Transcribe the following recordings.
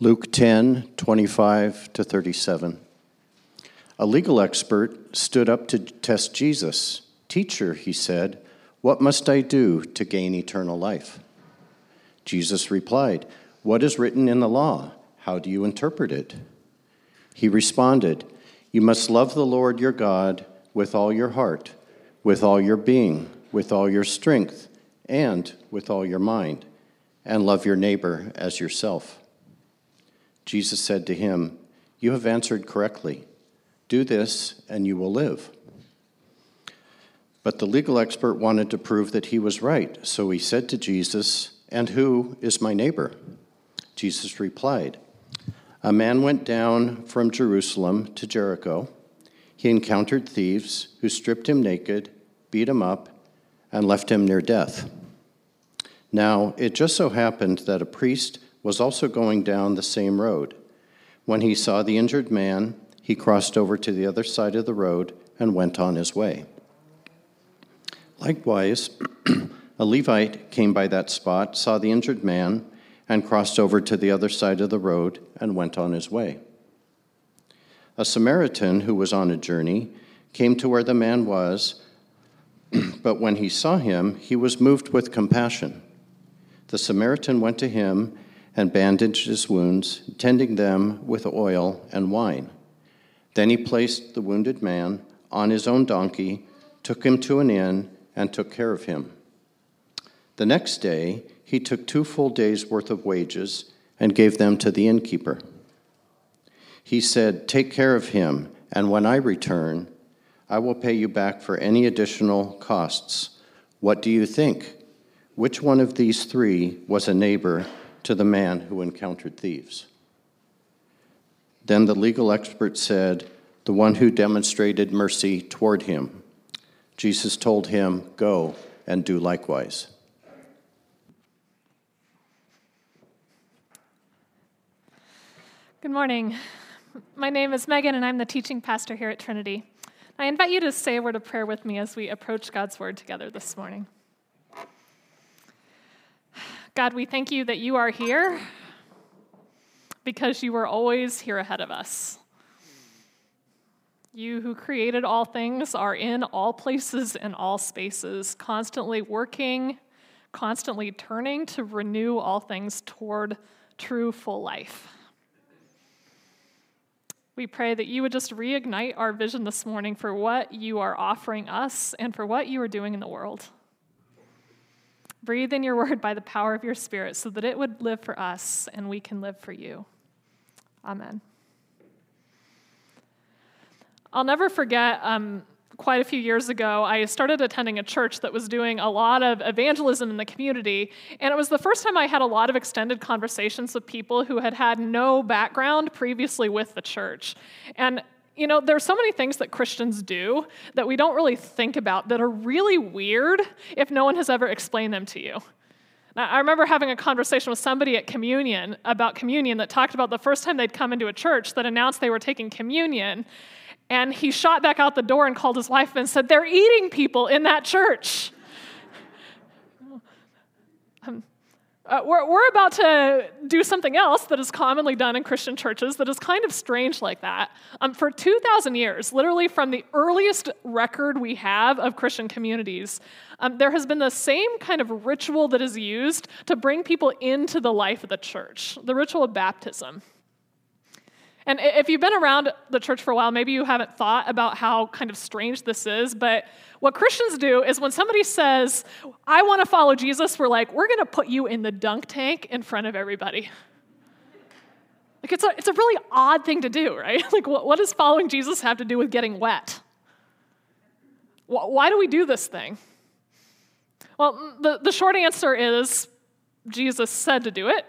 Luke 10 25 to 37. A legal expert stood up to test Jesus. Teacher, he said, what must I do to gain eternal life? Jesus replied, What is written in the law? How do you interpret it? He responded, You must love the Lord your God with all your heart, with all your being, with all your strength, and with all your mind, and love your neighbor as yourself. Jesus said to him, You have answered correctly. Do this, and you will live. But the legal expert wanted to prove that he was right, so he said to Jesus, And who is my neighbor? Jesus replied, A man went down from Jerusalem to Jericho. He encountered thieves who stripped him naked, beat him up, and left him near death. Now, it just so happened that a priest was also going down the same road. When he saw the injured man, he crossed over to the other side of the road and went on his way. Likewise, a Levite came by that spot, saw the injured man, and crossed over to the other side of the road and went on his way. A Samaritan who was on a journey came to where the man was, but when he saw him, he was moved with compassion. The Samaritan went to him and bandaged his wounds, tending them with oil and wine. Then he placed the wounded man on his own donkey, took him to an inn, and took care of him. The next day, he took two full days' worth of wages and gave them to the innkeeper. He said, Take care of him, and when I return, I will pay you back for any additional costs. What do you think? Which one of these three was a neighbor to the man who encountered thieves? Then the legal expert said, The one who demonstrated mercy toward him. Jesus told him, Go and do likewise. Good morning. My name is Megan, and I'm the teaching pastor here at Trinity. I invite you to say a word of prayer with me as we approach God's word together this morning. God, we thank you that you are here because you were always here ahead of us. You who created all things are in all places and all spaces, constantly working, constantly turning to renew all things toward true full life. We pray that you would just reignite our vision this morning for what you are offering us and for what you are doing in the world. Breathe in your word by the power of your spirit so that it would live for us and we can live for you. Amen. I'll never forget. Um, quite a few years ago, I started attending a church that was doing a lot of evangelism in the community. And it was the first time I had a lot of extended conversations with people who had had no background previously with the church. And you know, there's so many things that Christians do that we don't really think about that are really weird if no one has ever explained them to you. Now, I remember having a conversation with somebody at communion about communion that talked about the first time they'd come into a church that announced they were taking communion. And he shot back out the door and called his wife and said, They're eating people in that church. Uh, we're, we're about to do something else that is commonly done in Christian churches that is kind of strange like that. Um, for 2,000 years, literally from the earliest record we have of Christian communities, um, there has been the same kind of ritual that is used to bring people into the life of the church the ritual of baptism. And if you've been around the church for a while, maybe you haven't thought about how kind of strange this is, but what Christians do is when somebody says, I want to follow Jesus, we're like, we're going to put you in the dunk tank in front of everybody. Like, it's a, it's a really odd thing to do, right? Like, what, what does following Jesus have to do with getting wet? Why do we do this thing? Well, the, the short answer is Jesus said to do it,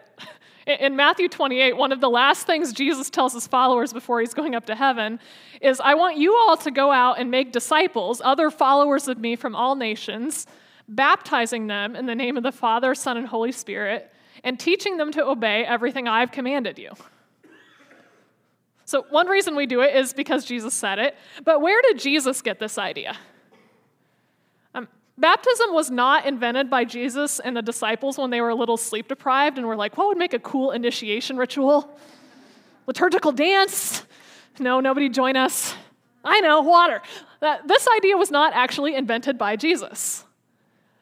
in Matthew 28, one of the last things Jesus tells his followers before he's going up to heaven is I want you all to go out and make disciples, other followers of me from all nations, baptizing them in the name of the Father, Son, and Holy Spirit, and teaching them to obey everything I've commanded you. So, one reason we do it is because Jesus said it, but where did Jesus get this idea? Baptism was not invented by Jesus and the disciples when they were a little sleep deprived and were like, what would make a cool initiation ritual? Liturgical dance? No, nobody join us. I know, water. This idea was not actually invented by Jesus.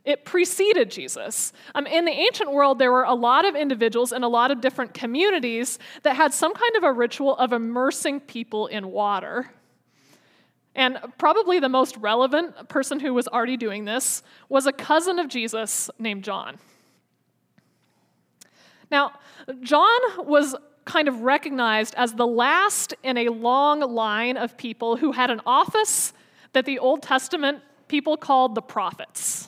It preceded Jesus. Um, in the ancient world, there were a lot of individuals and a lot of different communities that had some kind of a ritual of immersing people in water. And probably the most relevant person who was already doing this was a cousin of Jesus named John. Now, John was kind of recognized as the last in a long line of people who had an office that the Old Testament people called the prophets.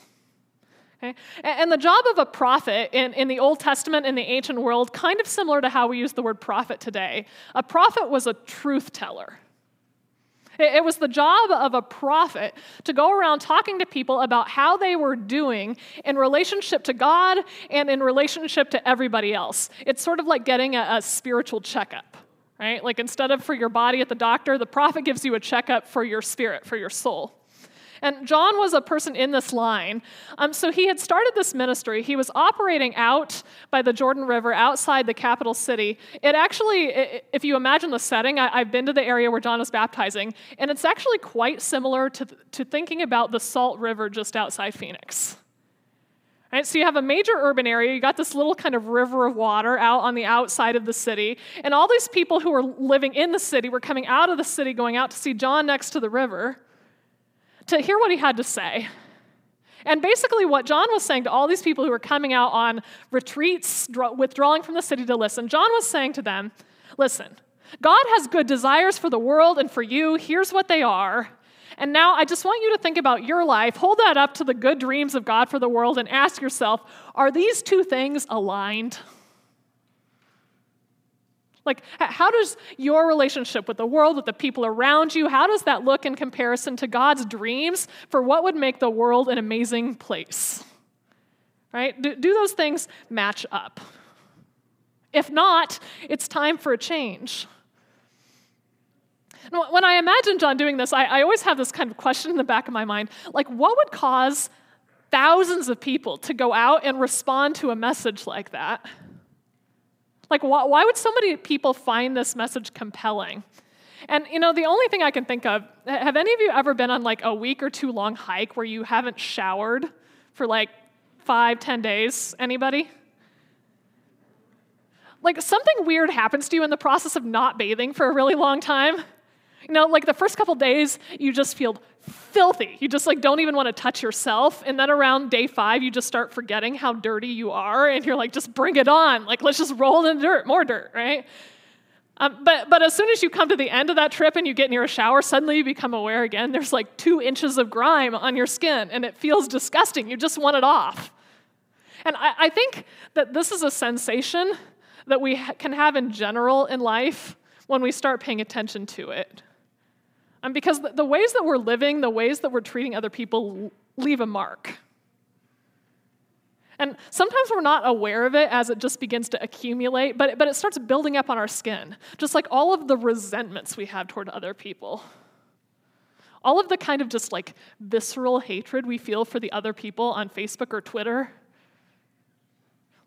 Okay? And the job of a prophet in, in the Old Testament in the ancient world, kind of similar to how we use the word prophet today, a prophet was a truth teller. It was the job of a prophet to go around talking to people about how they were doing in relationship to God and in relationship to everybody else. It's sort of like getting a, a spiritual checkup, right? Like instead of for your body at the doctor, the prophet gives you a checkup for your spirit, for your soul. And John was a person in this line. Um, so he had started this ministry. He was operating out by the Jordan River outside the capital city. It actually, if you imagine the setting, I, have been to the area where John was baptizing, and it's actually quite similar to, to thinking about the Salt River just outside Phoenix. Right, so you have a major urban area, you got this little kind of river of water out on the outside of the city, and all these people who were living in the city were coming out of the city going out to see John next to the river to hear what he had to say. And basically, what John was saying to all these people who were coming out on retreats, withdrawing from the city to listen, John was saying to them, Listen, God has good desires for the world and for you. Here's what they are. And now I just want you to think about your life, hold that up to the good dreams of God for the world, and ask yourself are these two things aligned? Like, how does your relationship with the world, with the people around you, how does that look in comparison to God's dreams for what would make the world an amazing place? Right? Do, do those things match up? If not, it's time for a change. When I imagine John doing this, I, I always have this kind of question in the back of my mind like, what would cause thousands of people to go out and respond to a message like that? Like, why, why would so many people find this message compelling? And you know, the only thing I can think of, have any of you ever been on like a week or two long hike where you haven't showered for like five, ten days? Anybody? Like something weird happens to you in the process of not bathing for a really long time. You know, like the first couple days, you just feel filthy. You just like don't even want to touch yourself. And then around day five, you just start forgetting how dirty you are. And you're like, just bring it on. Like, let's just roll in dirt, more dirt, right? Um, but, but as soon as you come to the end of that trip and you get near a shower, suddenly you become aware again there's like two inches of grime on your skin and it feels disgusting. You just want it off. And I, I think that this is a sensation that we ha- can have in general in life when we start paying attention to it. And because the ways that we're living, the ways that we're treating other people leave a mark. And sometimes we're not aware of it as it just begins to accumulate, but, but it starts building up on our skin, just like all of the resentments we have toward other people. All of the kind of just like visceral hatred we feel for the other people on Facebook or Twitter.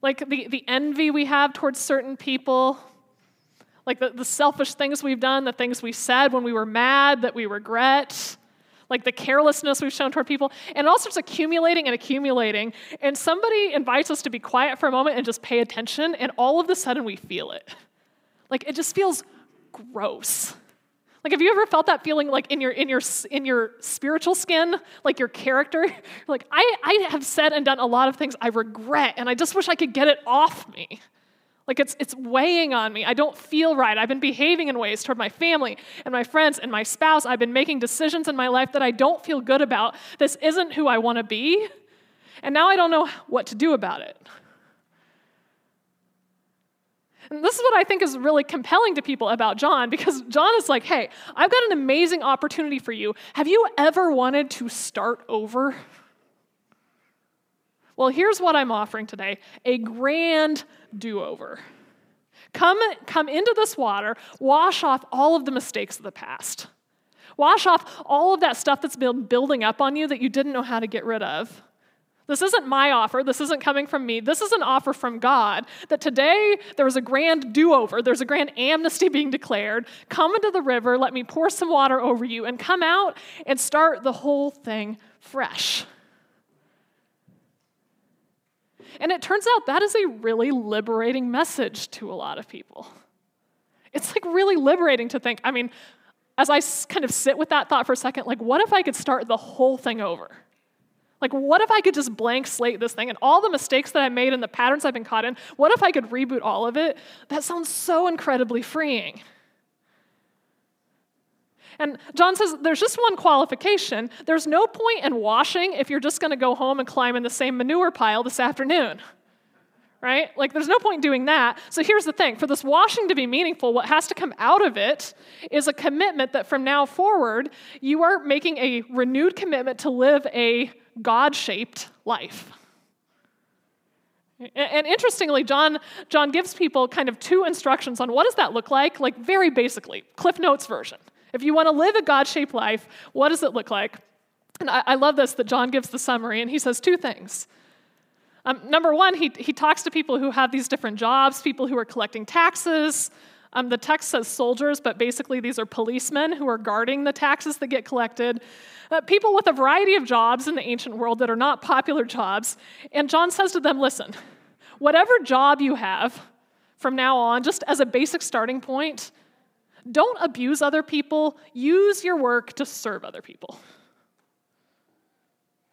Like the, the envy we have towards certain people, like the, the selfish things we've done, the things we said when we were mad that we regret, like the carelessness we've shown toward people, and it all starts accumulating and accumulating. And somebody invites us to be quiet for a moment and just pay attention, and all of a sudden we feel it. Like it just feels gross. Like, have you ever felt that feeling like in your in your in your spiritual skin, like your character? Like, I, I have said and done a lot of things I regret, and I just wish I could get it off me. Like it's, it's weighing on me. I don't feel right. I've been behaving in ways toward my family and my friends and my spouse. I've been making decisions in my life that I don't feel good about. This isn't who I want to be. And now I don't know what to do about it. And this is what I think is really compelling to people about John because John is like, hey, I've got an amazing opportunity for you. Have you ever wanted to start over? Well, here's what I'm offering today a grand do over. Come, come into this water, wash off all of the mistakes of the past. Wash off all of that stuff that's been building up on you that you didn't know how to get rid of. This isn't my offer. This isn't coming from me. This is an offer from God that today there was a grand do over. There's a grand amnesty being declared. Come into the river, let me pour some water over you, and come out and start the whole thing fresh. And it turns out that is a really liberating message to a lot of people. It's like really liberating to think, I mean, as I kind of sit with that thought for a second, like, what if I could start the whole thing over? Like, what if I could just blank slate this thing and all the mistakes that I made and the patterns I've been caught in? What if I could reboot all of it? That sounds so incredibly freeing. And John says there's just one qualification. There's no point in washing if you're just going to go home and climb in the same manure pile this afternoon. Right? Like, there's no point doing that. So, here's the thing for this washing to be meaningful, what has to come out of it is a commitment that from now forward, you are making a renewed commitment to live a God shaped life. And interestingly, John, John gives people kind of two instructions on what does that look like, like very basically, Cliff Notes version. If you want to live a God shaped life, what does it look like? And I, I, love this that John gives the summary, and he says two things. Um, number one, he, he talks to people who have these different jobs, people who are collecting taxes. Um, the text says soldiers, but basically these are policemen who are guarding the taxes that get collected. Uh, people with a variety of jobs in the ancient world that are not popular jobs. And John says to them, listen, whatever job you have from now on, just as a basic starting point, don't abuse other people, use your work to serve other people.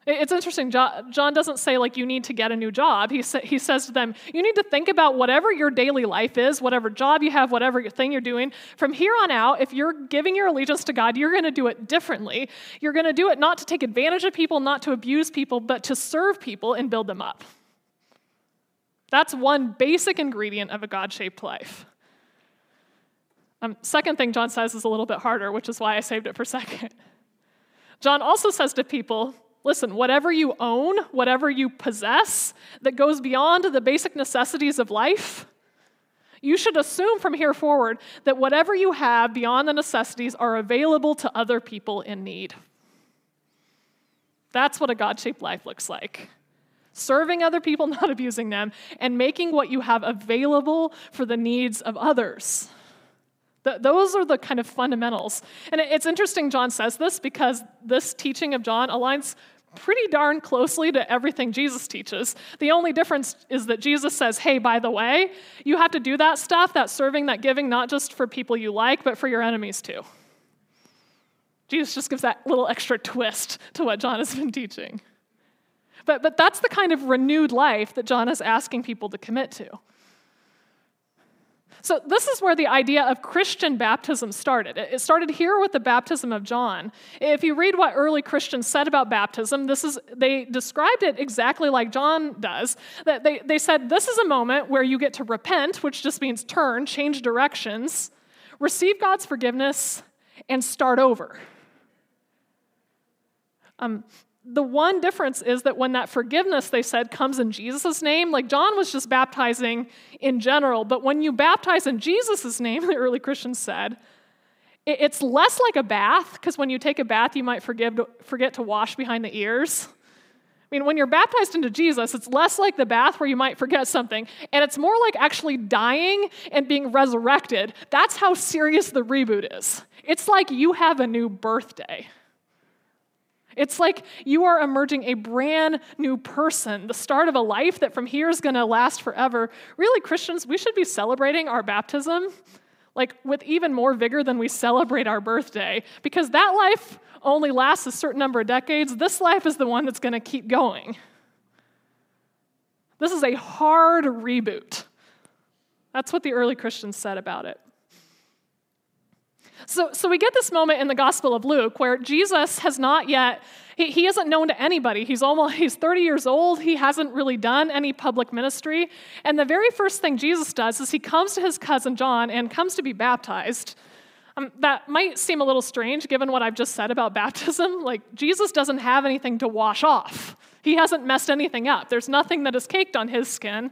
It's interesting. John doesn't say, like, you need to get a new job. He, sa- he says to them, you need to think about whatever your daily life is, whatever job you have, whatever thing you're doing. From here on out, if you're giving your allegiance to God, you're going to do it differently. You're going to do it not to take advantage of people, not to abuse people, but to serve people and build them up. That's one basic ingredient of a God shaped life. Um, second thing John says is a little bit harder, which is why I saved it for second. John also says to people, listen, whatever you own, whatever you possess that goes beyond the basic necessities of life, you should assume from here forward that whatever you have beyond the necessities are available to other people in need. That's what a God shaped life looks like. Serving other people, not abusing them, and making what you have available for the needs of others. Those are the kind of fundamentals. And it's interesting John says this because this teaching of John aligns pretty darn closely to everything Jesus teaches. The only difference is that Jesus says, hey, by the way, you have to do that stuff, that serving, that giving, not just for people you like, but for your enemies too. Jesus just gives that little extra twist to what John has been teaching. But, but that's the kind of renewed life that John is asking people to commit to. So, this is where the idea of Christian baptism started. It started here with the baptism of John. If you read what early Christians said about baptism, this is, they described it exactly like John does. That they, they said, This is a moment where you get to repent, which just means turn, change directions, receive God's forgiveness, and start over. Um, the one difference is that when that forgiveness, they said, comes in Jesus' name, like John was just baptizing in general, but when you baptize in Jesus' name, the early Christians said, it's less like a bath, because when you take a bath, you might forgive, forget to wash behind the ears. I mean, when you're baptized into Jesus, it's less like the bath where you might forget something, and it's more like actually dying and being resurrected. That's how serious the reboot is. It's like you have a new birthday. It's like you are emerging a brand new person, the start of a life that from here is going to last forever. Really, Christians, we should be celebrating our baptism like with even more vigor than we celebrate our birthday because that life only lasts a certain number of decades. This life is the one that's going to keep going. This is a hard reboot. That's what the early Christians said about it. So, so we get this moment in the Gospel of Luke where Jesus has not yet, he, he isn't known to anybody. He's almost, he's 30 years old. He hasn't really done any public ministry. And the very first thing Jesus does is he comes to his cousin John and comes to be baptized. Um, that might seem a little strange given what I've just said about baptism. Like, Jesus doesn't have anything to wash off, he hasn't messed anything up. There's nothing that is caked on his skin.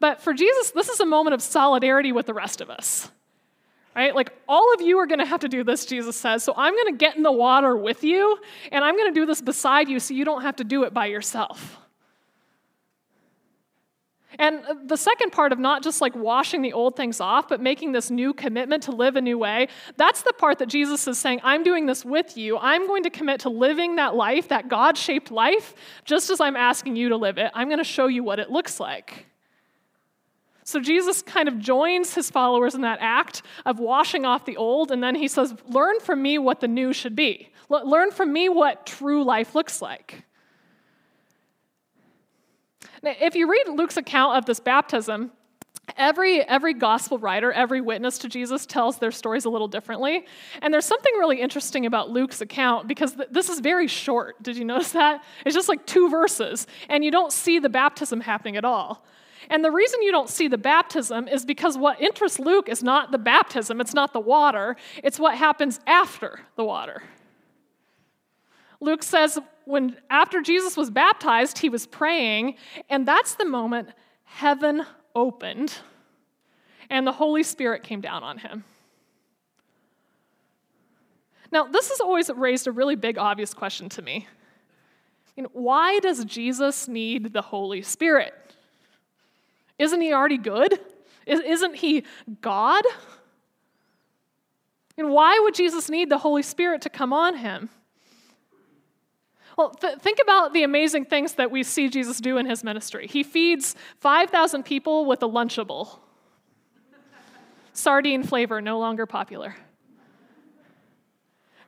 But for Jesus, this is a moment of solidarity with the rest of us. Right? Like, all of you are going to have to do this, Jesus says. So I'm going to get in the water with you, and I'm going to do this beside you so you don't have to do it by yourself. And the second part of not just like washing the old things off, but making this new commitment to live a new way, that's the part that Jesus is saying, I'm doing this with you. I'm going to commit to living that life, that God shaped life, just as I'm asking you to live it. I'm going to show you what it looks like. So Jesus kind of joins his followers in that act of washing off the old, and then he says, Learn from me what the new should be. Learn from me what true life looks like. Now, if you read Luke's account of this baptism, Every, every gospel writer, every witness to Jesus tells their stories a little differently. And there's something really interesting about Luke's account because th- this is very short. Did you notice that? It's just like two verses, and you don't see the baptism happening at all. And the reason you don't see the baptism is because what interests Luke is not the baptism, it's not the water, it's what happens after the water. Luke says when after Jesus was baptized, he was praying, and that's the moment heaven opened and the Holy Spirit came down on him. Now, this has always raised a really big, obvious question to me. You know, why does Jesus need the Holy Spirit? Isn't he already good? Isn't he God? And why would Jesus need the Holy Spirit to come on him? Well, th- think about the amazing things that we see Jesus do in his ministry. He feeds 5,000 people with a Lunchable. Sardine flavor, no longer popular.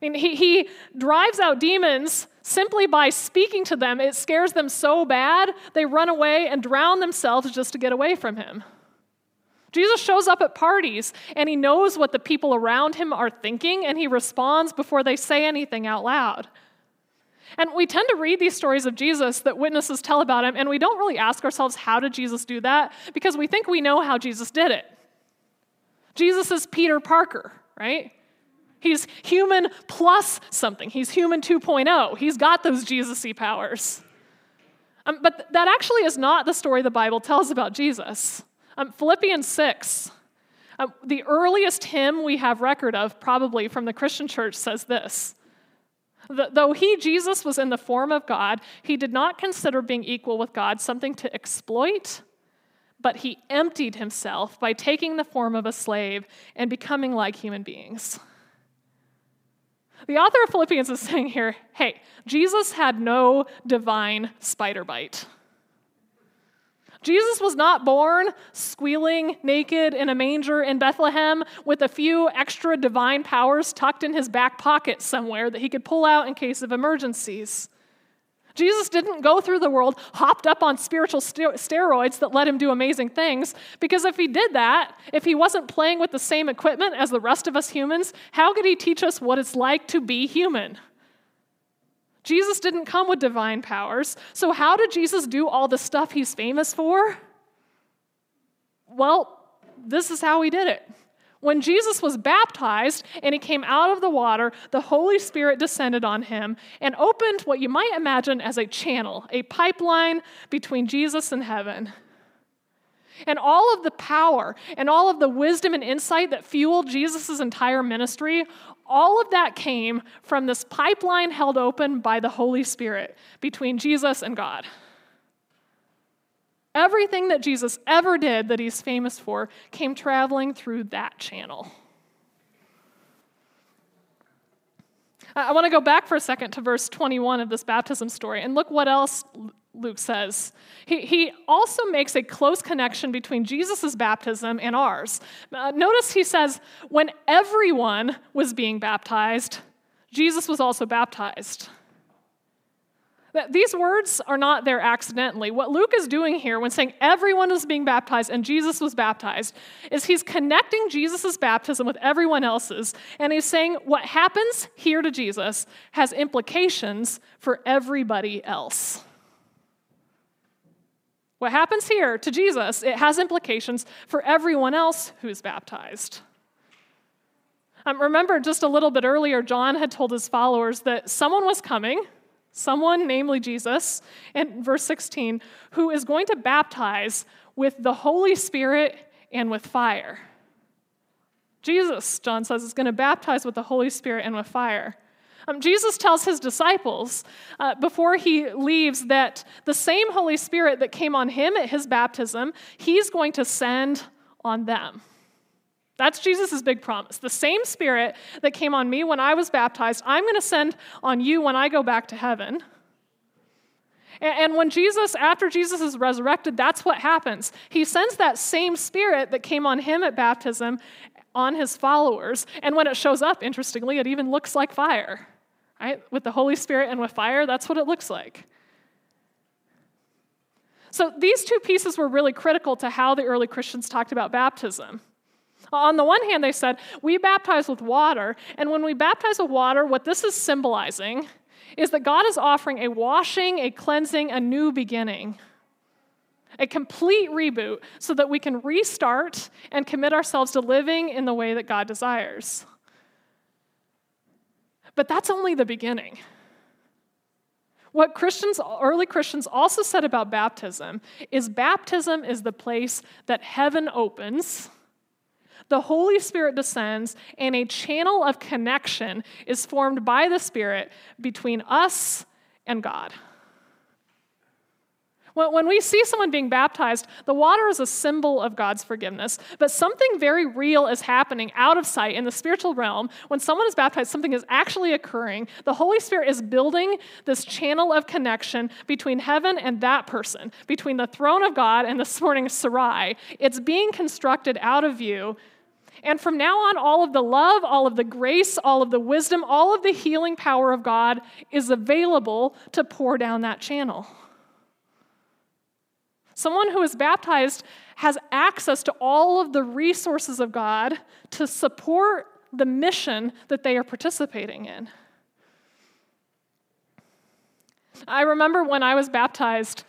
I mean, he, he drives out demons simply by speaking to them. It scares them so bad, they run away and drown themselves just to get away from him. Jesus shows up at parties and he knows what the people around him are thinking and he responds before they say anything out loud. And we tend to read these stories of Jesus that witnesses tell about him, and we don't really ask ourselves, how did Jesus do that? Because we think we know how Jesus did it. Jesus is Peter Parker, right? He's human plus something. He's human 2.0. He's got those Jesus y powers. Um, but th- that actually is not the story the Bible tells about Jesus. Um, Philippians 6, um, the earliest hymn we have record of, probably from the Christian church, says this Though he, Jesus, was in the form of God, he did not consider being equal with God something to exploit, but he emptied himself by taking the form of a slave and becoming like human beings. The author of Philippians is saying here hey, Jesus had no divine spider bite. Jesus was not born squealing naked in a manger in Bethlehem with a few extra divine powers tucked in his back pocket somewhere that he could pull out in case of emergencies. Jesus didn't go through the world hopped up on spiritual steroids that let him do amazing things, because if he did that, if he wasn't playing with the same equipment as the rest of us humans, how could he teach us what it's like to be human? Jesus didn't come with divine powers. So, how did Jesus do all the stuff he's famous for? Well, this is how he did it. When Jesus was baptized and he came out of the water, the Holy Spirit descended on him and opened what you might imagine as a channel, a pipeline between Jesus and heaven. And all of the power and all of the wisdom and insight that fueled Jesus' entire ministry, all of that came from this pipeline held open by the Holy Spirit between Jesus and God. Everything that Jesus ever did that he's famous for came traveling through that channel. I want to go back for a second to verse 21 of this baptism story and look what else Luke says. He, he also makes a close connection between Jesus' baptism and ours. Uh, notice he says, when everyone was being baptized, Jesus was also baptized. These words are not there accidentally. What Luke is doing here when saying everyone is being baptized and Jesus was baptized is he's connecting Jesus' baptism with everyone else's, and he's saying what happens here to Jesus has implications for everybody else. What happens here to Jesus, it has implications for everyone else who's baptized. Um, remember, just a little bit earlier, John had told his followers that someone was coming, someone, namely Jesus, in verse 16, who is going to baptize with the Holy Spirit and with fire. Jesus, John says, is going to baptize with the Holy Spirit and with fire. Um, Jesus tells his disciples uh, before he leaves that the same Holy Spirit that came on him at his baptism, he's going to send on them. That's Jesus' big promise. The same Spirit that came on me when I was baptized, I'm going to send on you when I go back to heaven. And when Jesus, after Jesus is resurrected, that's what happens. He sends that same spirit that came on him at baptism on his followers. And when it shows up, interestingly, it even looks like fire. Right? With the Holy Spirit and with fire, that's what it looks like. So these two pieces were really critical to how the early Christians talked about baptism. On the one hand, they said, we baptize with water, and when we baptize with water, what this is symbolizing is that God is offering a washing, a cleansing, a new beginning, a complete reboot so that we can restart and commit ourselves to living in the way that God desires. But that's only the beginning. What Christians, early Christians also said about baptism is baptism is the place that heaven opens the Holy Spirit descends, and a channel of connection is formed by the Spirit between us and God. When we see someone being baptized, the water is a symbol of God's forgiveness, but something very real is happening out of sight in the spiritual realm. When someone is baptized, something is actually occurring. The Holy Spirit is building this channel of connection between heaven and that person, between the throne of God and this morning's Sarai. It's being constructed out of view and from now on, all of the love, all of the grace, all of the wisdom, all of the healing power of God is available to pour down that channel. Someone who is baptized has access to all of the resources of God to support the mission that they are participating in. I remember when I was baptized,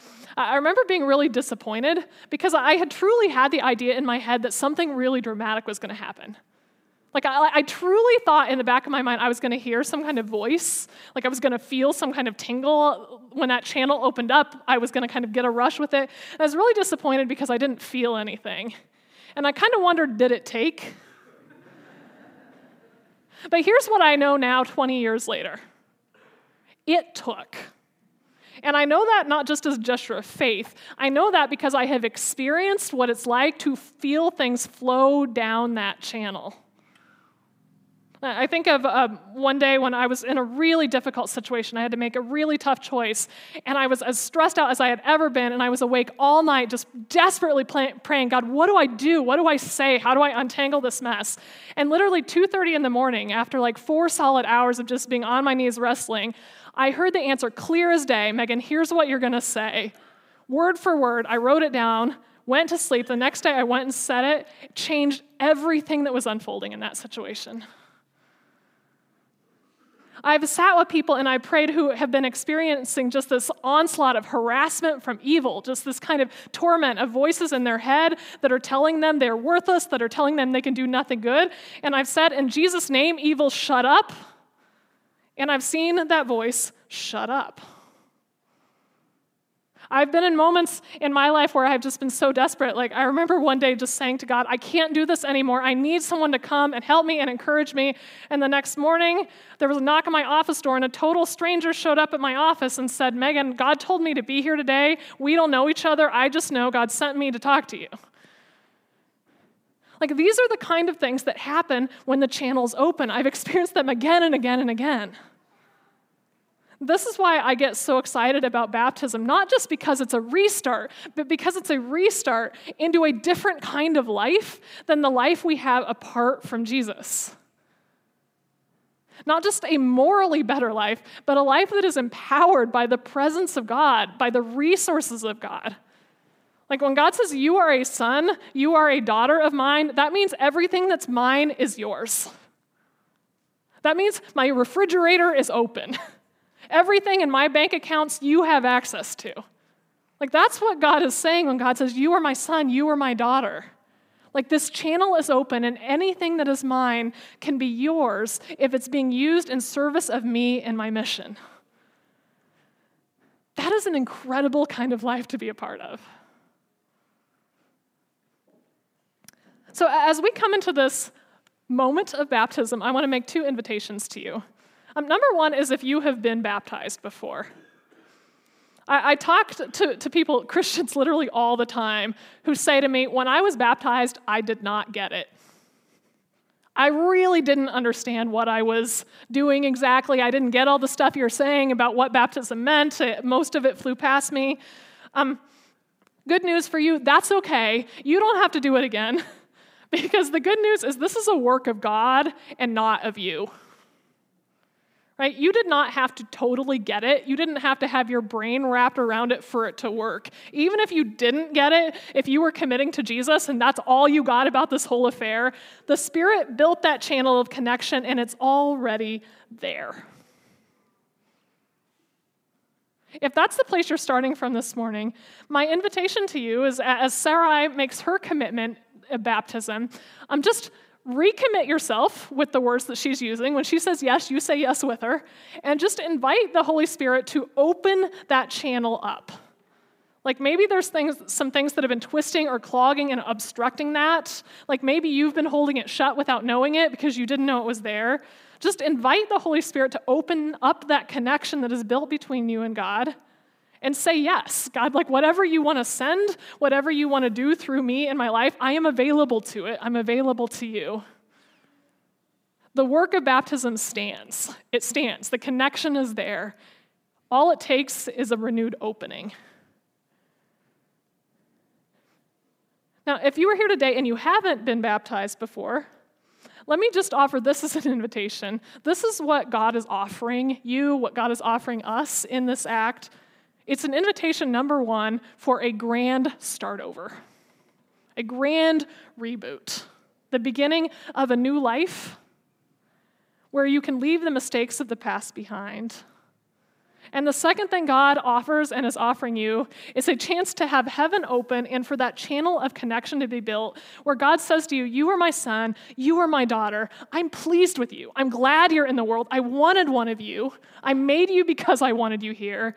I remember being really disappointed because I had truly had the idea in my head that something really dramatic was going to happen. Like, I, I, truly thought in the back of my mind I was going to hear some kind of voice, like I was going to feel some kind of tingle. When that channel opened up, I was going to kind of get a rush with it. And I was really disappointed because I didn't feel anything. And I kind of wondered did it take? but here's what I know now, 20 years later it took. And I know that not just as a gesture of faith, I know that because I have experienced what it's like to feel things flow down that channel. I think of uh, one day when I was in a really difficult situation. I had to make a really tough choice, and I was as stressed out as I had ever been, and I was awake all night just desperately praying, God, what do I do? What do I say? How do I untangle this mess? And literally 2:30 in the morning, after like four solid hours of just being on my knees wrestling, I heard the answer clear as day Megan, here's what you're going to say. Word for word, I wrote it down, went to sleep. The next day, I went and said it changed everything that was unfolding in that situation. I've sat with people and I prayed who have been experiencing just this onslaught of harassment from evil, just this kind of torment of voices in their head that are telling them they're worthless, that are telling them they can do nothing good. And I've said, in Jesus' name, evil, shut up. And I've seen that voice shut up. I've been in moments in my life where I've just been so desperate. Like, I remember one day just saying to God, I can't do this anymore. I need someone to come and help me and encourage me. And the next morning, there was a knock on my office door, and a total stranger showed up at my office and said, Megan, God told me to be here today. We don't know each other. I just know God sent me to talk to you. Like, these are the kind of things that happen when the channel's open. I've experienced them again and again and again. This is why I get so excited about baptism, not just because it's a restart, but because it's a restart into a different kind of life than the life we have apart from Jesus. Not just a morally better life, but a life that is empowered by the presence of God, by the resources of God. Like when God says, You are a son, you are a daughter of mine, that means everything that's mine is yours. That means my refrigerator is open. Everything in my bank accounts you have access to. Like, that's what God is saying when God says, You are my son, you are my daughter. Like, this channel is open, and anything that is mine can be yours if it's being used in service of me and my mission. That is an incredible kind of life to be a part of. So, as we come into this moment of baptism, I want to make two invitations to you. Um, number one is if you have been baptized before. I, I talk to, to people, Christians literally all the time, who say to me, When I was baptized, I did not get it. I really didn't understand what I was doing exactly. I didn't get all the stuff you're saying about what baptism meant. It, most of it flew past me. Um, good news for you that's okay. You don't have to do it again. because the good news is this is a work of God and not of you. Right? You did not have to totally get it. You didn't have to have your brain wrapped around it for it to work. Even if you didn't get it, if you were committing to Jesus and that's all you got about this whole affair, the Spirit built that channel of connection and it's already there. If that's the place you're starting from this morning, my invitation to you is as Sarai makes her commitment of baptism, I'm just recommit yourself with the words that she's using. When she says yes, you say yes with her. And just invite the Holy Spirit to open that channel up. Like maybe there's things, some things that have been twisting or clogging and obstructing that. Like maybe you've been holding it shut without knowing it because you didn't know it was there. Just invite the Holy Spirit to open up that connection that is built between you and God and say yes. God, like whatever you want to send, whatever you want to do through me in my life, I am available to it. I'm available to you. The work of baptism stands. It stands. The connection is there. All it takes is a renewed opening. Now, if you are here today and you haven't been baptized before, let me just offer this as an invitation. This is what God is offering you, what God is offering us in this act it's an invitation, number one, for a grand start over, a grand reboot, the beginning of a new life where you can leave the mistakes of the past behind. And the second thing God offers and is offering you is a chance to have heaven open and for that channel of connection to be built where God says to you, You are my son, you are my daughter. I'm pleased with you. I'm glad you're in the world. I wanted one of you. I made you because I wanted you here.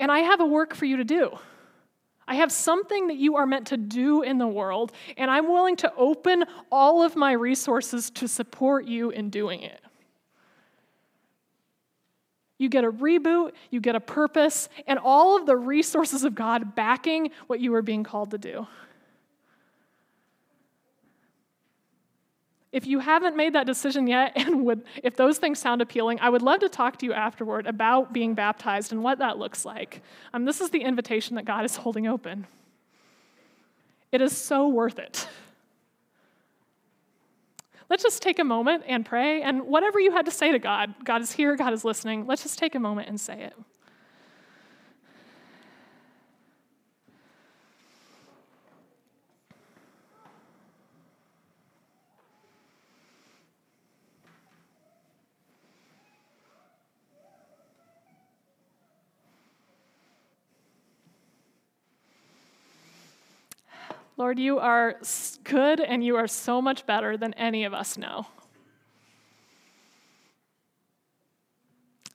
And I have a work for you to do. I have something that you are meant to do in the world, and I'm willing to open all of my resources to support you in doing it. You get a reboot, you get a purpose, and all of the resources of God backing what you are being called to do. If you haven't made that decision yet, and would, if those things sound appealing, I would love to talk to you afterward about being baptized and what that looks like. Um, this is the invitation that God is holding open. It is so worth it. Let's just take a moment and pray, and whatever you had to say to God, God is here, God is listening. Let's just take a moment and say it. Lord, you are good and you are so much better than any of us know.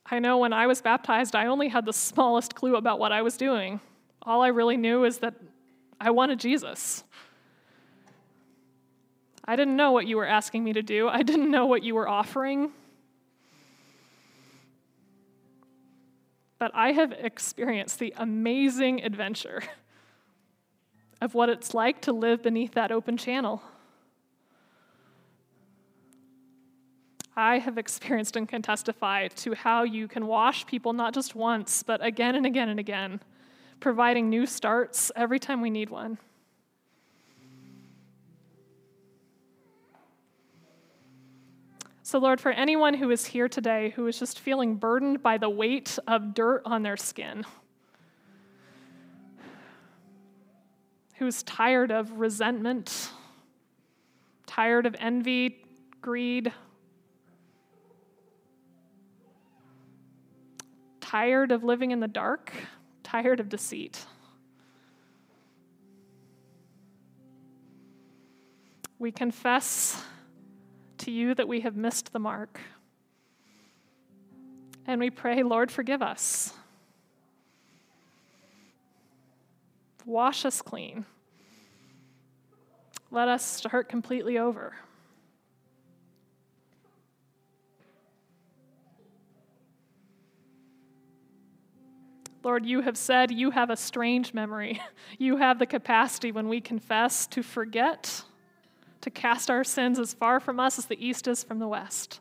I know when I was baptized, I only had the smallest clue about what I was doing. All I really knew is that I wanted Jesus. I didn't know what you were asking me to do, I didn't know what you were offering. But I have experienced the amazing adventure of what it's like to live beneath that open channel. I have experienced and can testify to how you can wash people not just once, but again and again and again, providing new starts every time we need one. So, Lord, for anyone who is here today who is just feeling burdened by the weight of dirt on their skin, who's tired of resentment, tired of envy, greed, tired of living in the dark, tired of deceit. We confess to you that we have missed the mark. And we pray, Lord, forgive us. Wash us clean. Let us start completely over. Lord, you have said you have a strange memory. You have the capacity when we confess to forget, to cast our sins as far from us as the east is from the west.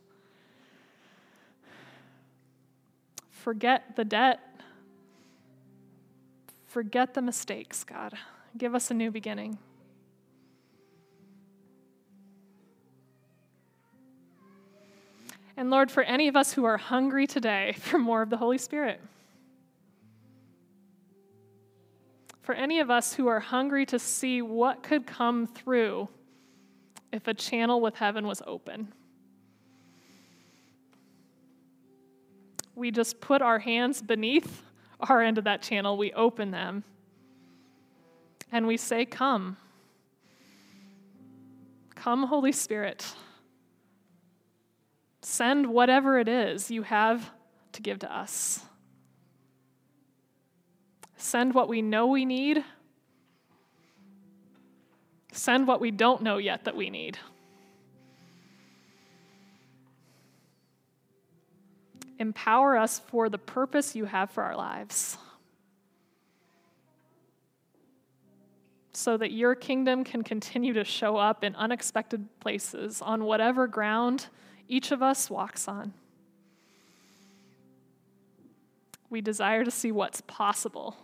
Forget the debt Forget the mistakes, God. Give us a new beginning. And Lord, for any of us who are hungry today for more of the Holy Spirit, for any of us who are hungry to see what could come through if a channel with heaven was open. We just put our hands beneath our end of that channel, we open them, and we say, Come. Come, Holy Spirit. Send whatever it is you have to give to us. Send what we know we need. Send what we don't know yet that we need. Empower us for the purpose you have for our lives. So that your kingdom can continue to show up in unexpected places on whatever ground each of us walks on. We desire to see what's possible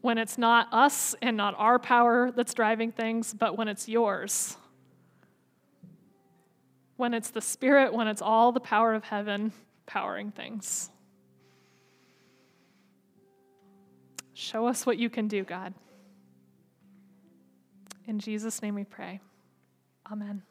when it's not us and not our power that's driving things, but when it's yours. When it's the Spirit, when it's all the power of heaven powering things. Show us what you can do, God. In Jesus' name we pray. Amen.